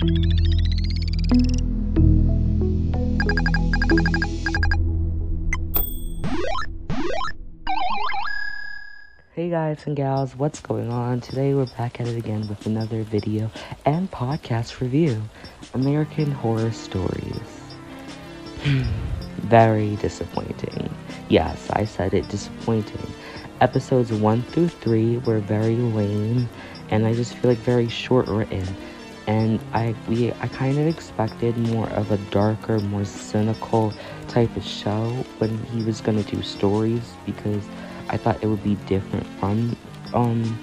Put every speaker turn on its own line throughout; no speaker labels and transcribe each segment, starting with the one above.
Hey guys and gals, what's going on? Today we're back at it again with another video and podcast review American Horror Stories. Hmm, very disappointing. Yes, I said it disappointing. Episodes 1 through 3 were very lame and I just feel like very short written. And I we I kind of expected more of a darker, more cynical type of show when he was gonna do stories because I thought it would be different from um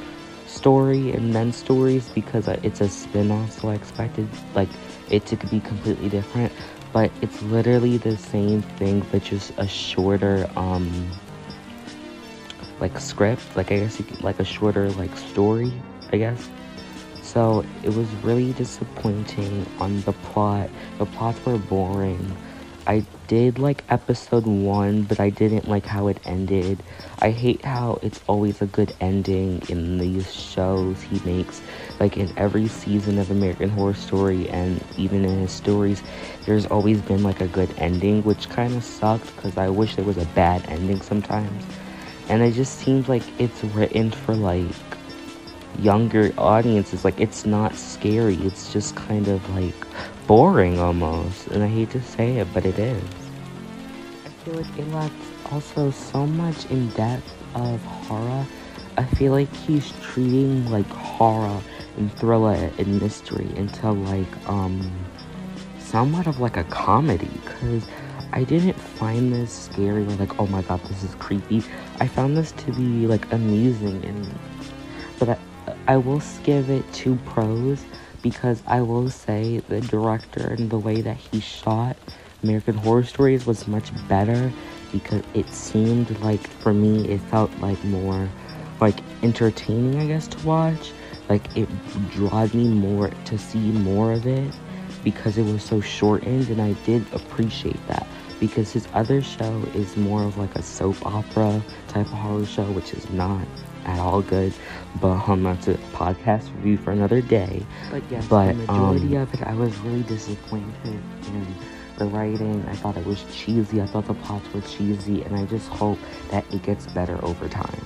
story and then stories because it's a spin-off so I expected like it to be completely different. But it's literally the same thing but just a shorter um like script like I guess you could, like a shorter like story I guess so it was really disappointing on the plot the plots were boring I did like episode one, but I didn't like how it ended. I hate how it's always a good ending in these shows he makes. Like in every season of American Horror Story, and even in his stories, there's always been like a good ending, which kind of sucked because I wish there was a bad ending sometimes. And it just seems like it's written for like younger audiences. Like it's not scary, it's just kind of like boring almost. And I hate to say it, but it is. I feel like it lacks also so much in depth of horror. I feel like he's treating like horror and thriller and mystery into like um somewhat of like a comedy because I didn't find this scary or like oh my god this is creepy. I found this to be like amusing and but I, I will give it to pros because I will say the director and the way that he shot American Horror Stories was much better because it seemed like for me it felt like more like entertaining I guess to watch. Like it drew me more to see more of it because it was so shortened and I did appreciate that because his other show is more of like a soap opera type of horror show which is not at all good. But um, that's a podcast review for another day. But yes, but, the majority um, of it, I was really disappointed in the writing. I thought it was cheesy. I thought the plots were cheesy, and I just hope that it gets better over time.